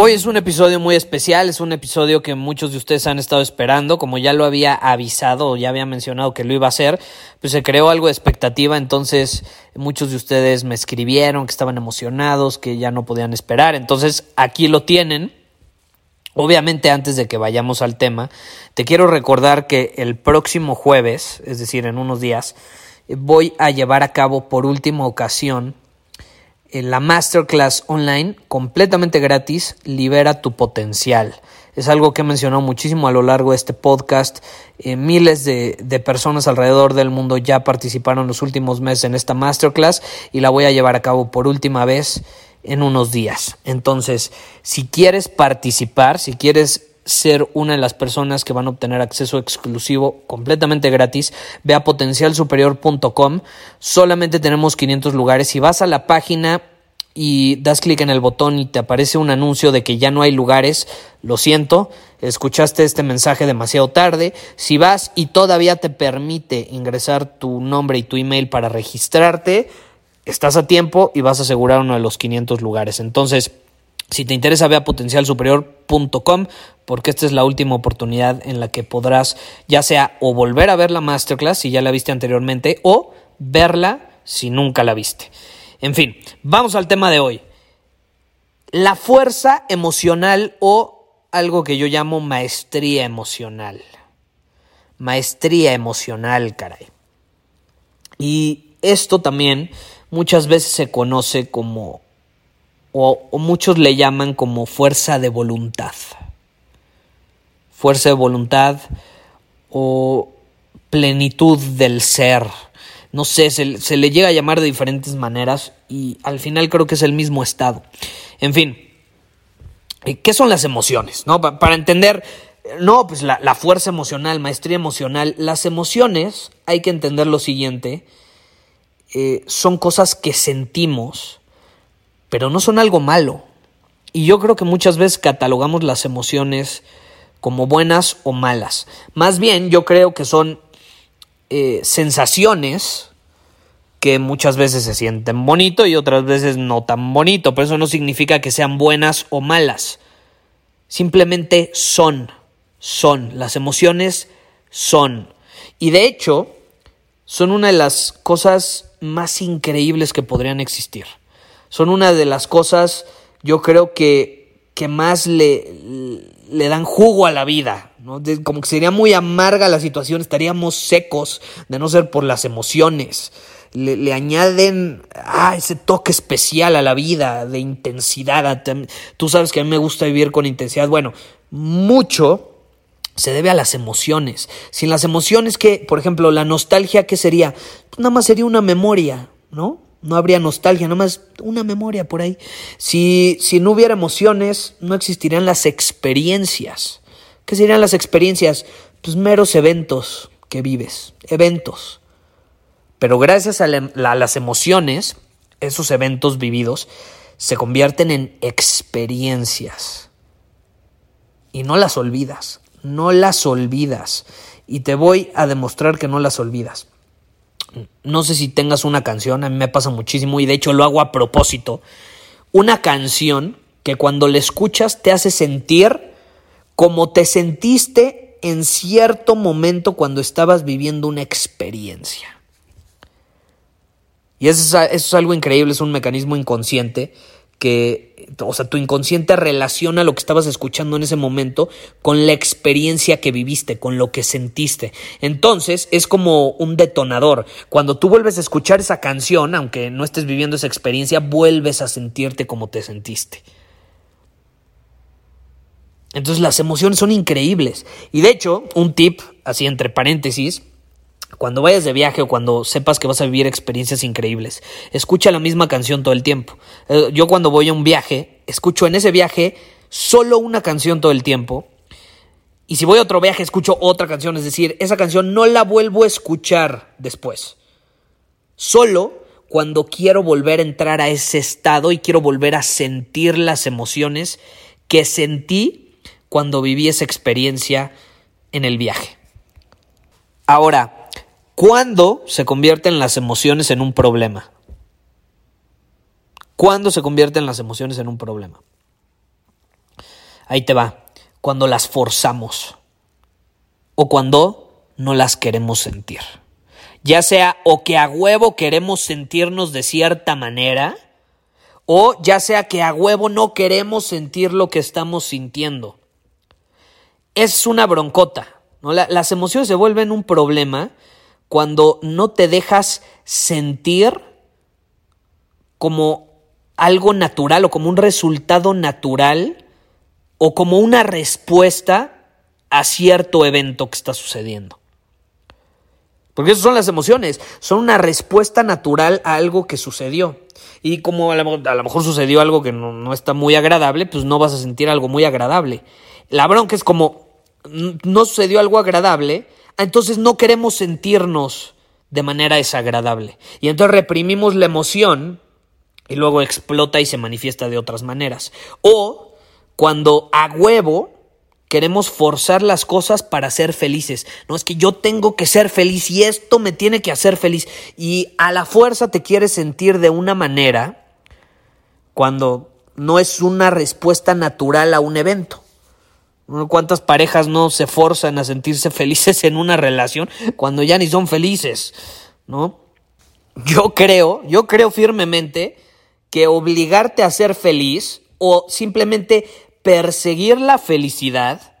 Hoy es un episodio muy especial, es un episodio que muchos de ustedes han estado esperando, como ya lo había avisado o ya había mencionado que lo iba a hacer, pues se creó algo de expectativa, entonces muchos de ustedes me escribieron que estaban emocionados, que ya no podían esperar, entonces aquí lo tienen. Obviamente antes de que vayamos al tema, te quiero recordar que el próximo jueves, es decir, en unos días, voy a llevar a cabo por última ocasión la masterclass online completamente gratis, Libera tu potencial. Es algo que he mencionado muchísimo a lo largo de este podcast. Eh, miles de, de, personas alrededor del mundo ya participaron los últimos meses en esta masterclass y la voy a llevar a cabo por última vez en unos días. Entonces, si quieres participar, si quieres ser una de las personas que van a obtener acceso exclusivo completamente gratis, ve a potencialsuperior.com. Solamente tenemos 500 lugares. Si vas a la página y das clic en el botón y te aparece un anuncio de que ya no hay lugares, lo siento, escuchaste este mensaje demasiado tarde. Si vas y todavía te permite ingresar tu nombre y tu email para registrarte, estás a tiempo y vas a asegurar uno de los 500 lugares. Entonces, si te interesa, ve a potencialsuperior.com porque esta es la última oportunidad en la que podrás ya sea o volver a ver la masterclass si ya la viste anteriormente o verla si nunca la viste. En fin, vamos al tema de hoy. La fuerza emocional o algo que yo llamo maestría emocional. Maestría emocional, caray. Y esto también muchas veces se conoce como, o, muchos le llaman como fuerza de voluntad fuerza de voluntad o plenitud del ser. No sé, se, le llega a llamar de diferentes maneras y al final creo que es el mismo estado. En fin, eh, ¿qué son las emociones? ¿No? para entender, no, pues la, fuerza emocional, maestría emocional, las emociones, hay que entender lo siguiente, eh, son cosas que sentimos, pero no son algo malo. Y yo creo que muchas veces catalogamos las emociones como buenas o malas. Más bien yo creo que son eh, sensaciones que muchas veces se sienten bonito y otras veces no tan bonito, pero eso no significa que sean buenas o malas. Simplemente son, son, las emociones son. Y de hecho, son una de las cosas más increíbles que podrían existir. Son una de las cosas, yo creo que, que más le, le dan jugo a la vida, ¿no? como que sería muy amarga la situación, estaríamos secos de no ser por las emociones. Le, añaden ah, ese toque especial a la vida, de intensidad. Tú sabes que a mí me gusta vivir con intensidad. Bueno, mucho se debe a las emociones. Sin las emociones, que, por ejemplo, la nostalgia, ¿qué sería? Pues nada más sería una memoria, ¿no? No habría nostalgia, nada más una memoria por ahí. Si, si no hubiera emociones, no existirían las experiencias. ¿Qué serían las experiencias? Pues meros eventos que vives, eventos. Pero gracias a, a las emociones, esos eventos vividos se convierten en experiencias. Y no las olvidas, no las olvidas. Y te voy a demostrar que no las olvidas. No sé si tengas una canción, a mí me pasa muchísimo y de hecho lo hago a propósito. Una canción que cuando la escuchas te hace sentir como te sentiste en cierto momento cuando estabas viviendo una experiencia. Y eso es, eso es algo increíble, es un mecanismo inconsciente que, o sea, tu inconsciente relaciona lo que estabas escuchando en ese momento con la experiencia que viviste, con lo que sentiste. Entonces es como un detonador. Cuando tú vuelves a escuchar esa canción, aunque no estés viviendo esa experiencia, vuelves a sentirte como te sentiste. Entonces las emociones son increíbles. Y de hecho, un tip, así entre paréntesis, cuando vayas de viaje o cuando sepas que vas a vivir experiencias increíbles, escucha la misma canción todo el tiempo. Eh, yo cuando voy a un viaje, escucho en ese viaje solo una canción todo el tiempo. Y si voy a otro viaje, escucho otra canción. Es decir, esa canción no la vuelvo a escuchar después. Solo cuando quiero volver a entrar a ese estado y quiero volver a sentir las emociones que sentí cuando viví esa experiencia en el viaje. Ahora, ¿Cuándo se convierten las emociones en un problema? ¿Cuándo se convierten las emociones en un problema? Ahí te va. Cuando las forzamos o cuando no las queremos sentir. Ya sea o que a huevo queremos sentirnos de cierta manera o ya sea que a huevo no queremos sentir lo que estamos sintiendo. Es una broncota. las emociones se vuelven un problema cuando no te dejas sentir como algo natural o como un resultado natural o como una respuesta a cierto evento que está sucediendo. Porque esas son las emociones, son una respuesta natural a algo que sucedió. Y como a lo, mejor sucedió algo que no, no, está muy agradable, pues no vas a sentir algo muy agradable. La bronca es como no sucedió algo agradable, entonces no queremos sentirnos de manera desagradable. Y entonces reprimimos la emoción y luego explota y se manifiesta de otras maneras. O cuando a huevo queremos forzar las cosas para ser felices. No es que yo tengo que ser feliz y esto me tiene que hacer feliz. Y a la fuerza te quieres sentir de una manera cuando no es una respuesta natural a un evento. ¿Cuántas parejas no se forzan a sentirse felices en una relación cuando ya ni son felices? ¿No? Yo creo, yo creo firmemente que obligarte a ser feliz o simplemente perseguir la felicidad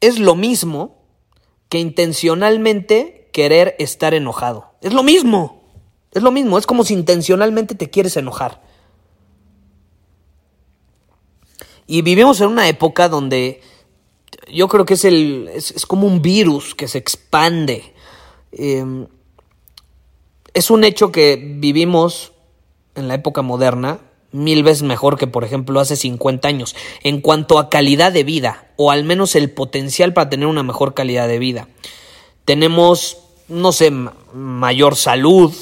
es lo mismo que intencionalmente querer estar enojado. Es lo mismo. Es lo mismo, es como si intencionalmente te quieres enojar. Y vivimos en una época donde yo creo que es, el, es, como un virus que se expande. Em, es un hecho que vivimos en la época moderna mil veces mejor que, por ejemplo, hace 50 años, en cuanto a calidad de vida, o al menos el potencial para tener una mejor calidad de vida. Tenemos, no sé, mayor salud,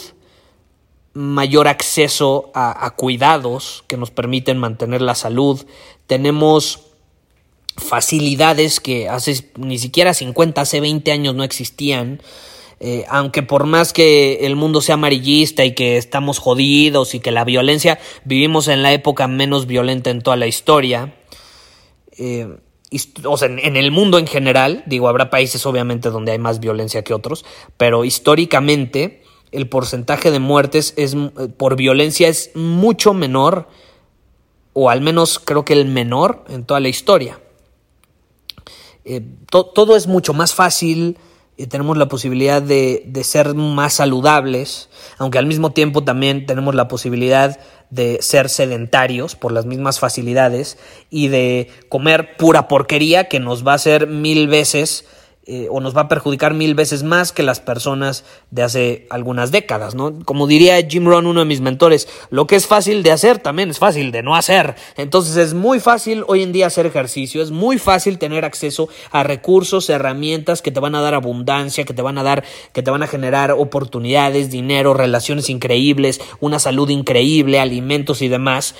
mayor acceso a, cuidados que nos permiten mantener la salud, tenemos facilidades que hace ni siquiera 50, hace 20 años no existían. Eh, aunque por más que el mundo sea amarillista y que estamos jodidos y que la violencia, vivimos en la época menos violenta en toda la historia. Eh, o sea, en, el mundo en general, digo, habrá países obviamente donde hay más violencia que otros, pero históricamente el porcentaje de muertes es, eh, por violencia es mucho menor, o al menos creo que el menor en toda la historia. Eh, todo es mucho más fácil, y tenemos la posibilidad de, de, ser más saludables, aunque al mismo tiempo también tenemos la posibilidad de ser sedentarios por las mismas facilidades y de comer pura porquería que nos va a hacer mil veces eh, o nos va a perjudicar mil veces más que las personas de hace algunas décadas, ¿no? Como diría Jim Rohn, uno de mis mentores, lo que es fácil de hacer también es fácil de no hacer. Entonces es muy fácil hoy en día hacer ejercicio, es muy fácil tener acceso a recursos, herramientas que te van a dar abundancia, que te van a dar, que te van a generar oportunidades, dinero, relaciones increíbles, una salud increíble, alimentos y demás.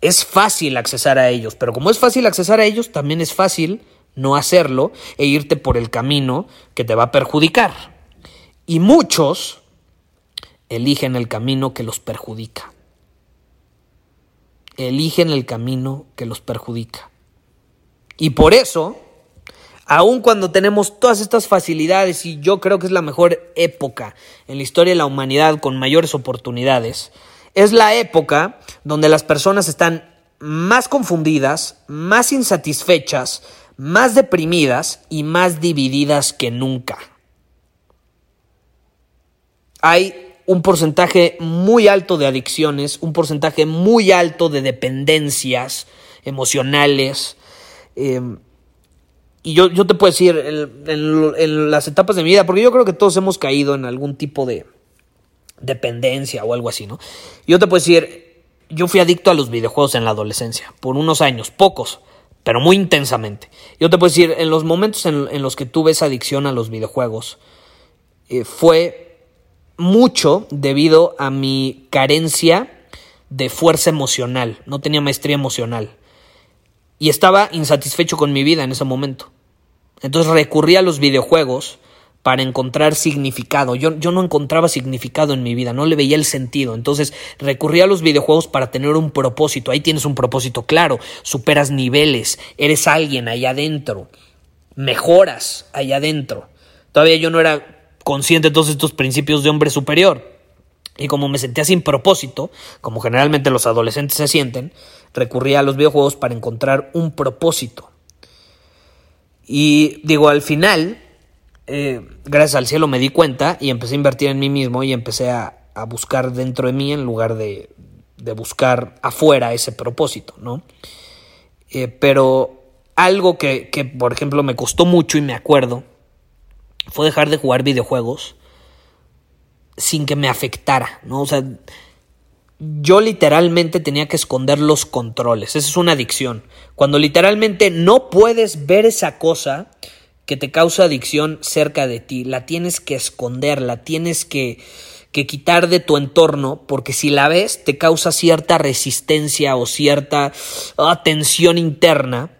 Es fácil accesar a ellos, pero como es fácil accesar a ellos, también es fácil no hacerlo e irte por el camino que te va a perjudicar. Y muchos eligen el camino que los perjudica. Eligen el camino que los perjudica. Y por eso, aun cuando tenemos todas estas facilidades, y yo creo que es la mejor época en la historia de la humanidad con mayores oportunidades, es la época donde las personas están más confundidas, más insatisfechas, más deprimidas y más divididas que nunca. Hay un porcentaje muy alto de adicciones, un porcentaje muy alto de dependencias emocionales. Em, y yo, yo, te puedo decir, en, las etapas de mi vida, porque yo creo que todos hemos caído en algún tipo de dependencia o algo así, ¿no? Yo te puedo decir, yo fui adicto a los videojuegos en la adolescencia, por unos años, pocos, pero muy intensamente. Yo te puedo decir, en los momentos en, los que tuve esa adicción a los videojuegos, eh, fue mucho debido a mi carencia de fuerza emocional, no tenía maestría emocional y estaba insatisfecho con mi vida en ese momento. Entonces recurrí a los videojuegos para encontrar significado. Yo, yo, no encontraba significado en mi vida, no le veía el sentido. Entonces recurrí a los videojuegos para tener un propósito. Ahí tienes un propósito claro, superas niveles, eres alguien allá adentro, mejoras allá adentro. Todavía yo no era consciente de todos estos principios de hombre superior. Y como me sentía sin propósito, como generalmente los adolescentes se sienten, recurría a los videojuegos para encontrar un propósito. Y digo, al final, eh, gracias al cielo me di cuenta y empecé a invertir en mí mismo y empecé a, buscar dentro de mí en lugar de, buscar afuera ese propósito, ¿no? Eh, pero algo que, que, por ejemplo, me costó mucho y me acuerdo fue dejar de jugar videojuegos sin que me afectara, ¿no? O sea, yo literalmente tenía que esconder los controles. Esa es una adicción. Cuando literalmente no puedes ver esa cosa que te causa adicción cerca de ti, la tienes que esconder, la tienes que, que quitar de tu entorno, porque si la ves te causa cierta resistencia o cierta ah, tensión interna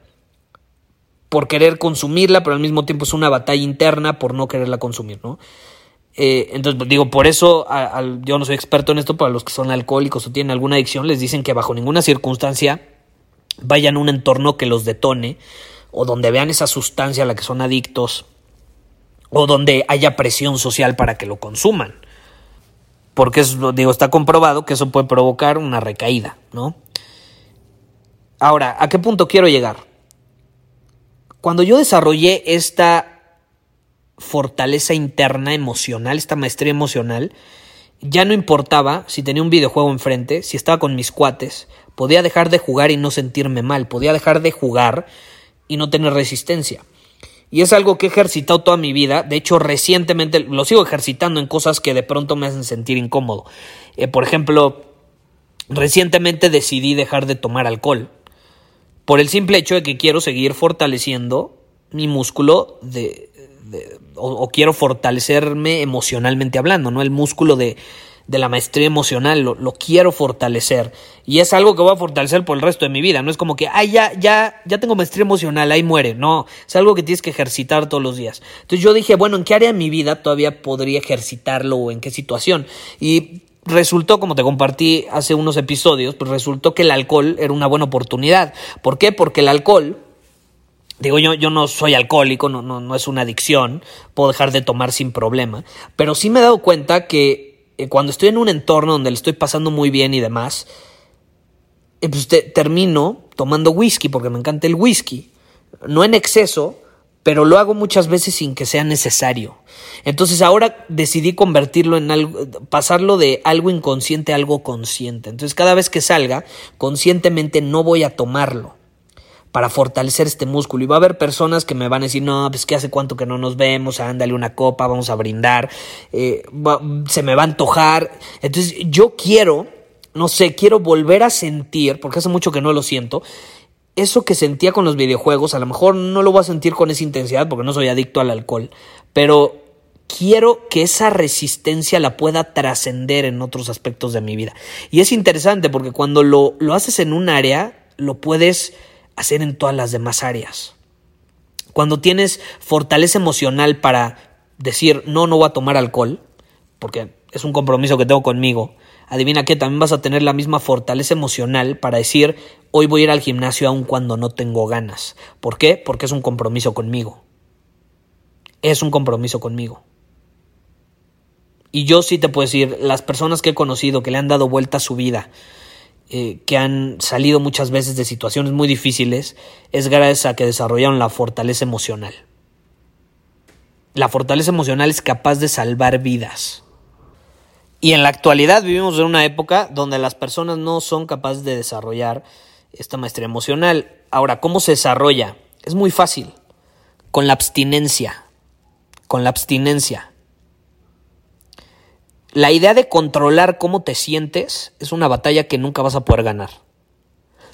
por querer consumirla, pero al mismo tiempo es una batalla interna por no quererla consumir, ¿no? Eh, entonces, pues, digo, por eso yo no soy experto en esto, para los que son alcohólicos o tienen alguna adicción, les dicen que bajo ninguna circunstancia vayan a un entorno que los detone o donde vean esa sustancia a la que son adictos o donde haya presión social para que lo consuman. Porque digo, está comprobado que eso puede provocar una recaída, ¿no? Ahora, ¿a qué punto quiero llegar? Cuando yo desarrollé esta fortaleza interna emocional, esta maestría emocional, ya no importaba si tenía un videojuego enfrente, si estaba con mis cuates, podía dejar de jugar y no sentirme mal, podía dejar de jugar y no tener resistencia. Y es algo que he ejercitado toda mi vida, de hecho recientemente lo sigo ejercitando en cosas que de pronto me hacen sentir incómodo. Eh, por ejemplo, recientemente decidí dejar de tomar alcohol, por el simple hecho de que quiero seguir fortaleciendo mi músculo de, o, quiero fortalecerme emocionalmente hablando, ¿no? El músculo de, de la maestría emocional, lo, lo, quiero fortalecer. Y es algo que voy a fortalecer por el resto de mi vida. No es como que, ay, ya, ya, ya tengo maestría emocional, ahí muere. No, es algo que tienes que ejercitar todos los días. Entonces yo dije, bueno, ¿en qué área de mi vida todavía podría ejercitarlo o en qué situación? Y resultó, como te compartí hace unos episodios, pues resultó que el alcohol era una buena oportunidad. ¿Por qué? Porque el alcohol Digo, yo, yo no soy alcohólico, no, no, no es una adicción, puedo dejar de tomar sin problema, pero sí me he dado cuenta que cuando estoy en un entorno donde le estoy pasando muy bien y demás, eh, pues termino tomando whisky porque me encanta el whisky, no en exceso, pero lo hago muchas veces sin que sea necesario. Entonces ahora decidí convertirlo en algo, pasarlo de algo inconsciente a algo consciente. Entonces cada vez que salga, conscientemente no voy a tomarlo para fortalecer este músculo. Y va a haber personas que me van a decir, no, pues que hace cuánto que no nos vemos, ándale una copa, vamos a brindar, eh, se me va a antojar. Entonces yo quiero, no sé, quiero volver a sentir, porque hace mucho que no lo siento, eso que sentía con los videojuegos, a lo mejor no lo voy a sentir con esa intensidad porque no soy adicto al alcohol, pero quiero que esa resistencia la pueda trascender en otros aspectos de mi vida. Y es interesante porque cuando lo, lo haces en un área, lo puedes hacer en todas las demás áreas. Cuando tienes fortaleza emocional para decir, no, no voy a tomar alcohol, porque es un compromiso que tengo conmigo, adivina qué, también vas a tener la misma fortaleza emocional para decir, hoy voy a ir al gimnasio aun cuando no tengo ganas. ¿Por qué? Porque es un compromiso conmigo. Es un compromiso conmigo. Y yo sí te puedo decir, las personas que he conocido que le han dado vuelta a su vida, eh, que han salido muchas veces de situaciones muy difíciles, es gracias a que desarrollaron la fortaleza emocional. La fortaleza emocional es capaz de salvar vidas. Y en la actualidad vivimos en una época donde las personas no son capaces de desarrollar esta maestría emocional. Ahora, ¿cómo se desarrolla? Es muy fácil. Con la abstinencia. Con la abstinencia. La idea de controlar cómo te sientes es una batalla que nunca vas a poder ganar.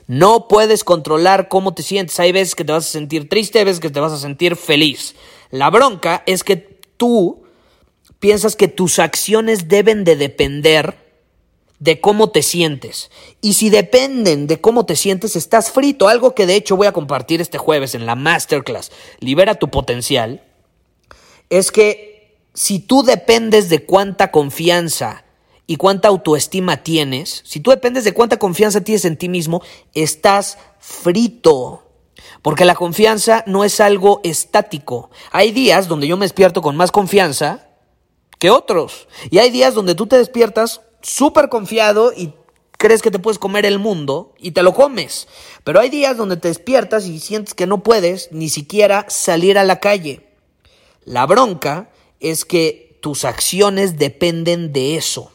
No puedes controlar cómo te sientes. Hay veces que te vas a sentir triste, hay veces que te vas a sentir feliz. La bronca es que tú piensas que tus acciones deben de depender de cómo te sientes. Y si dependen de cómo te sientes, estás frito. Algo que de hecho voy a compartir este jueves en la masterclass, Libera tu potencial, es que si tú dependes de cuánta confianza y cuánta autoestima tienes, si tú dependes de cuánta confianza tienes en ti mismo, estás frito. Porque la confianza no es algo estático. Hay días donde yo me despierto con más confianza que otros. Y hay días donde tú te despiertas súper confiado y crees que te puedes comer el mundo y te lo comes. Pero hay días donde te despiertas y sientes que no puedes ni siquiera salir a la calle. La bronca es que tus acciones dependen de eso.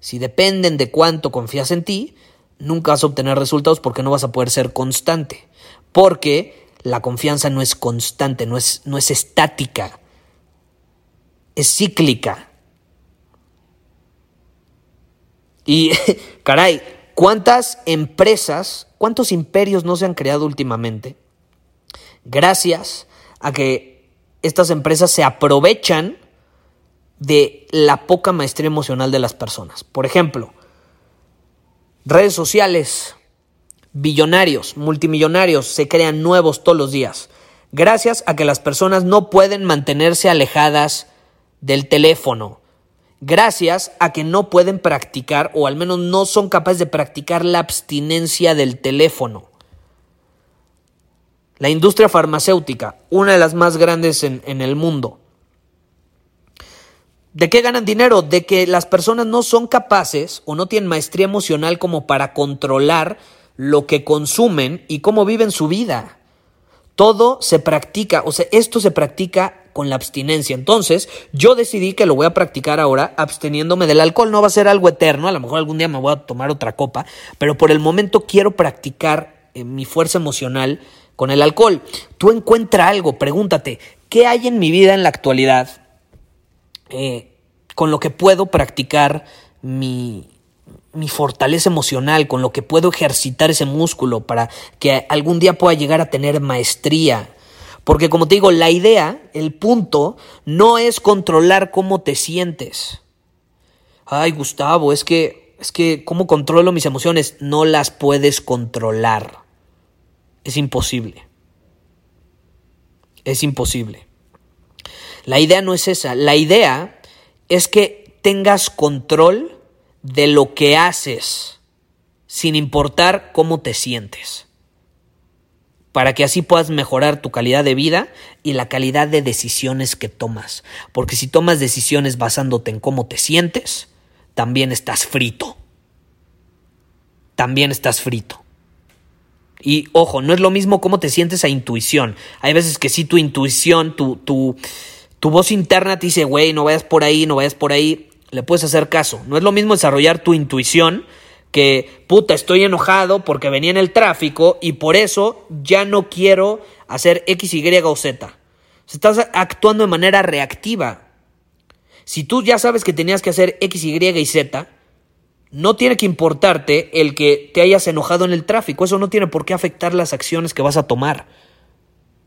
Si dependen de cuánto confías en ti, nunca vas a obtener resultados porque no vas a poder ser constante. Porque la confianza no es constante, no es, no es estática, es cíclica. Y, caray, ¿cuántas empresas, cuántos imperios no se han creado últimamente? Gracias a que estas empresas se aprovechan de la poca maestría emocional de las personas. Por ejemplo, redes sociales, billonarios, multimillonarios se crean nuevos todos los días, gracias a que las personas no pueden mantenerse alejadas del teléfono, gracias a que no pueden practicar o al menos no son capaces de practicar la abstinencia del teléfono. La industria farmacéutica, una de las más grandes en, el mundo. ¿De qué ganan dinero? De que las personas no son capaces o no tienen maestría emocional como para controlar lo que consumen y cómo viven su vida. Todo se practica, o sea, esto se practica con la abstinencia. Entonces, yo decidí que lo voy a practicar ahora absteniéndome del alcohol. No va a ser algo eterno, a lo mejor algún día me voy a tomar otra copa, pero por el momento quiero practicar eh, mi fuerza emocional con el alcohol. Tú encuentra algo, pregúntate, ¿qué hay en mi vida en la actualidad eh, con lo que puedo practicar mi, mi fortaleza emocional, con lo que puedo ejercitar ese músculo para que algún día pueda llegar a tener maestría? Porque como te digo, la idea, el punto, no es controlar cómo te sientes. Ay, Gustavo, es que, es que, ¿cómo controlo mis emociones? No las puedes controlar. Es imposible. Es imposible. La idea no es esa. La idea es que tengas control de lo que haces, sin importar cómo te sientes. Para que así puedas mejorar tu calidad de vida y la calidad de decisiones que tomas. Porque si tomas decisiones basándote en cómo te sientes, también estás frito. También estás frito. Y ojo, no es lo mismo cómo te sientes a intuición. Hay veces que sí tu intuición, tu, tu, tu voz interna te dice, güey, no vayas por ahí, no vayas por ahí. Le puedes hacer caso. No es lo mismo desarrollar tu intuición que, puta, estoy enojado porque venía en el tráfico y por eso ya no quiero hacer X, Y o Z. Estás actuando de manera reactiva. Si tú ya sabes que tenías que hacer X, Y y Z, no tiene que importarte el que te hayas enojado en el tráfico. Eso no tiene por qué afectar las acciones que vas a tomar.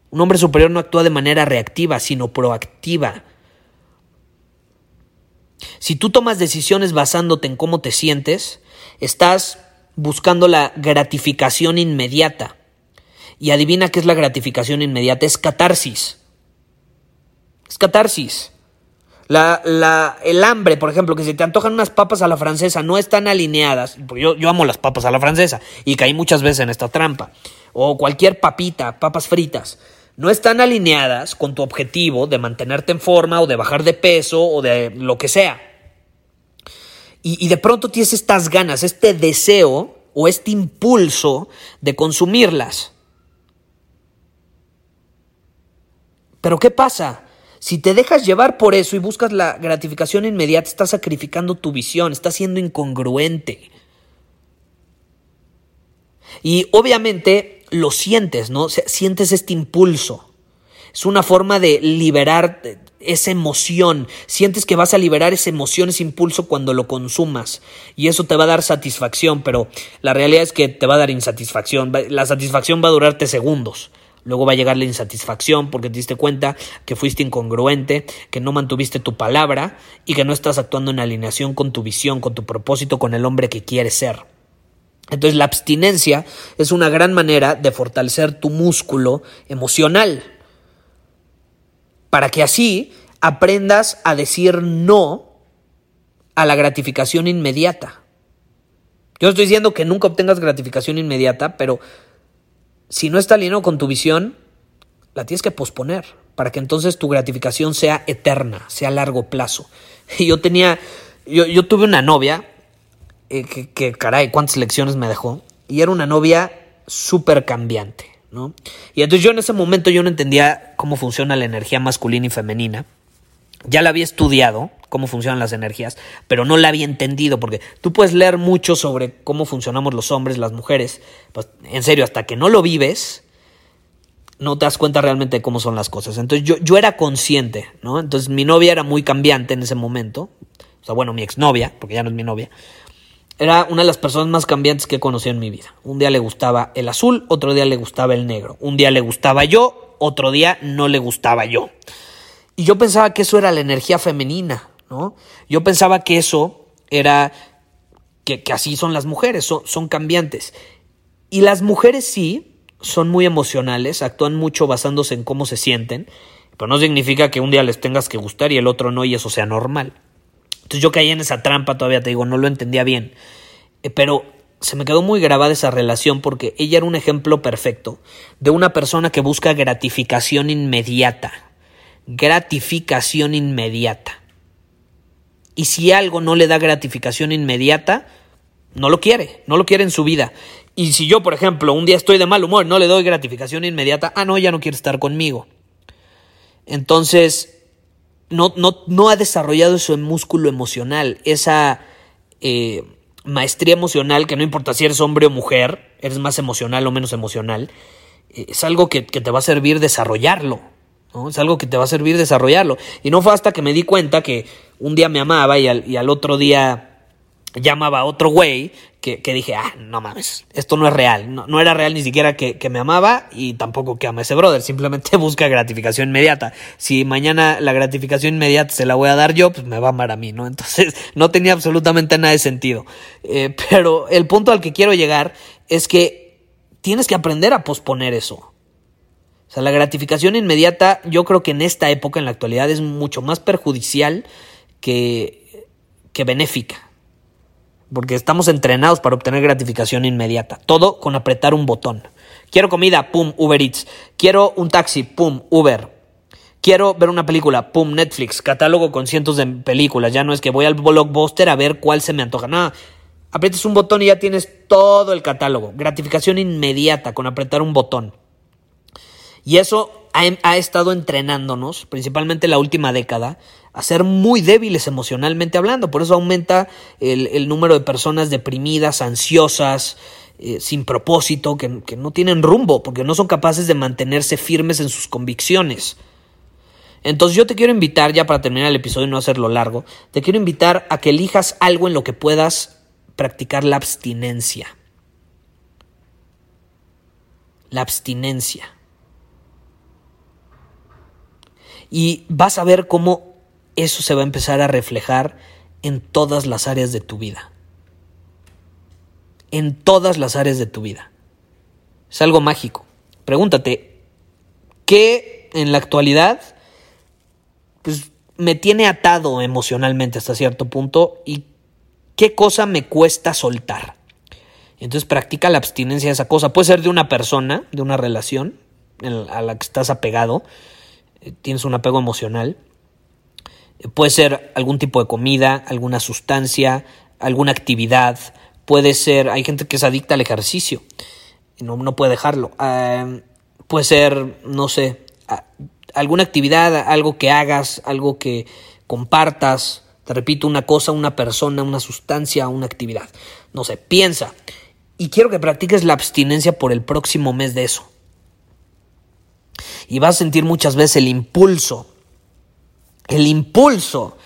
Un hombre superior no actúa de manera reactiva, sino proactiva. Si tú tomas decisiones basándote en cómo te sientes, estás buscando la gratificación inmediata. Y adivina qué es la gratificación inmediata. Es catarsis. Es catarsis. La, el hambre, por ejemplo, que se te antojan unas papas a la francesa, no están alineadas. Yo, yo amo las papas a la francesa y caí muchas veces en esta trampa. O cualquier papita, papas fritas. no están alineadas con tu objetivo de mantenerte en forma o de bajar de peso o de lo que sea. Y, de pronto tienes estas ganas, este deseo o este impulso de consumirlas. Pero ¿qué pasa? Si te dejas llevar por eso y buscas la gratificación inmediata, estás sacrificando tu visión, estás siendo incongruente. Y obviamente lo sientes, ¿no? Sientes este impulso. Es una forma de liberar esa emoción. Sientes que vas a liberar esa emoción, ese impulso cuando lo consumas. Y eso te va a dar satisfacción, pero la realidad es que te va a dar insatisfacción. La satisfacción va a durarte segundos. Luego va a llegar la insatisfacción porque te diste cuenta que fuiste incongruente, que no mantuviste tu palabra y que no estás actuando en alineación con tu visión, con tu propósito, con el hombre que quieres ser. Entonces la abstinencia es una gran manera de fortalecer tu músculo emocional para que así aprendas a decir no a la gratificación inmediata. Yo estoy diciendo que nunca obtengas gratificación inmediata, pero si no está alineado con tu visión, la tienes que posponer para que entonces tu gratificación sea eterna, sea a largo plazo. Y yo tenía, yo tuve una novia eh, que, caray, cuántas lecciones me dejó. Y era una novia súper cambiante, ¿no? Y entonces yo en ese momento yo no entendía cómo funciona la energía masculina y femenina. Ya la había estudiado, cómo funcionan las energías, pero no la había entendido, porque tú puedes leer mucho sobre cómo funcionamos los hombres, las mujeres, pues en serio, hasta que no lo vives, no te das cuenta realmente de cómo son las cosas. Entonces yo, yo era consciente, ¿no? Entonces mi novia era muy cambiante en ese momento, o sea, bueno, mi exnovia, porque ya no es mi novia, era una de las personas más cambiantes que he conocido en mi vida. Un día le gustaba el azul, otro día le gustaba el negro. Un día le gustaba yo, otro día no le gustaba yo. Y yo pensaba que eso era la energía femenina, Yo pensaba que eso era que, así son las mujeres, son, son cambiantes. Y las mujeres sí son muy emocionales, actúan mucho basándose en cómo se sienten, pero no significa que un día les tengas que gustar y el otro no y eso sea normal. Entonces yo caí en esa trampa, todavía te digo, no lo entendía bien. Eh, pero se me quedó muy grabada esa relación porque ella era un ejemplo perfecto de una persona que busca gratificación inmediata. Gratificación inmediata. Y si algo no le da gratificación inmediata, no lo quiere, no lo quiere en su vida. Y si yo, por ejemplo, un día estoy de mal humor, no le doy gratificación inmediata, ah, no, ya no quiere estar conmigo. Entonces, no, no, ha desarrollado ese músculo emocional, esa eh, maestría emocional que no importa si eres hombre o mujer, eres más emocional o menos emocional, es algo que, te va a servir desarrollarlo. ¿No? Es algo que te va a servir desarrollarlo. Y no fue hasta que me di cuenta que un día me amaba y al, y al otro día llamaba a otro güey que, dije, ah, no mames, esto no es real. No, era real ni siquiera que, me amaba y tampoco que ama ese brother. Simplemente busca gratificación inmediata. Si mañana la gratificación inmediata se la voy a dar yo, pues me va a amar a mí, ¿no? Entonces no tenía absolutamente nada de sentido. Eh, pero el punto al que quiero llegar es que tienes que aprender a posponer eso. O sea, la gratificación inmediata yo creo que en esta época, en la actualidad, es mucho más perjudicial que, que benéfica porque estamos entrenados para obtener gratificación inmediata. Todo con apretar un botón. Quiero comida, pum, Uber Eats. Quiero un taxi, pum, Uber. Quiero ver una película, pum, Netflix. Catálogo con cientos de películas. Ya no es que voy al blockbuster a ver cuál se me antoja. Nada. Aprietas un botón y ya tienes todo el catálogo. Gratificación inmediata con apretar un botón. Y eso ha, estado entrenándonos, principalmente la última década, a ser muy débiles emocionalmente hablando. Por eso aumenta el, número de personas deprimidas, ansiosas, eh, sin propósito, que, que no tienen rumbo, porque no son capaces de mantenerse firmes en sus convicciones. Entonces yo te quiero invitar, ya para terminar el episodio y no hacerlo largo, te quiero invitar a que elijas algo en lo que puedas practicar la abstinencia. La abstinencia. Y vas a ver cómo eso se va a empezar a reflejar en todas las áreas de tu vida. En todas las áreas de tu vida. Es algo mágico. Pregúntate, ¿qué en la actualidad pues, me tiene atado emocionalmente hasta cierto punto y qué cosa me cuesta soltar? Entonces practica la abstinencia de esa cosa. Puede ser de una persona, de una relación, a la que estás apegado, tienes un apego emocional. Eh, puede ser algún tipo de comida, alguna sustancia, alguna actividad. Puede ser, hay gente que es adicta al ejercicio, no, no puede dejarlo. Ah, puede ser, no sé, alguna actividad, algo que hagas, algo que compartas. Te repito, una cosa, una persona, una sustancia, una actividad. No sé, piensa. Y quiero que practiques la abstinencia por el próximo mes de eso. Y vas a sentir muchas veces el impulso, el impulso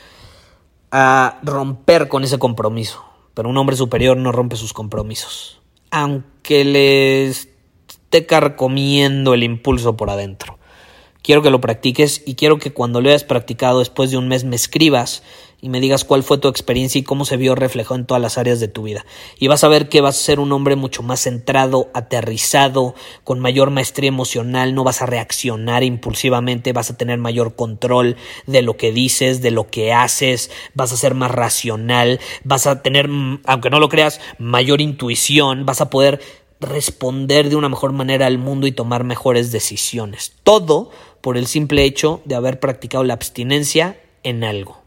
a romper con ese compromiso. Pero un hombre superior no rompe sus compromisos. Aunque le esté carcomiendo el impulso por adentro. Quiero que lo practiques y quiero que cuando lo hayas practicado después de un mes me escribas y me digas cuál fue tu experiencia y cómo se vio reflejado en todas las áreas de tu vida. Y vas a ver que vas a ser un hombre mucho más centrado, aterrizado, con mayor maestría emocional, no vas a reaccionar impulsivamente, vas a tener mayor control de lo que dices, de lo que haces, vas a ser más racional, vas a tener, mm, aunque no lo creas, mayor intuición, vas a poder responder de una mejor manera al mundo y tomar mejores decisiones. Todo por el simple hecho de haber practicado la abstinencia en algo.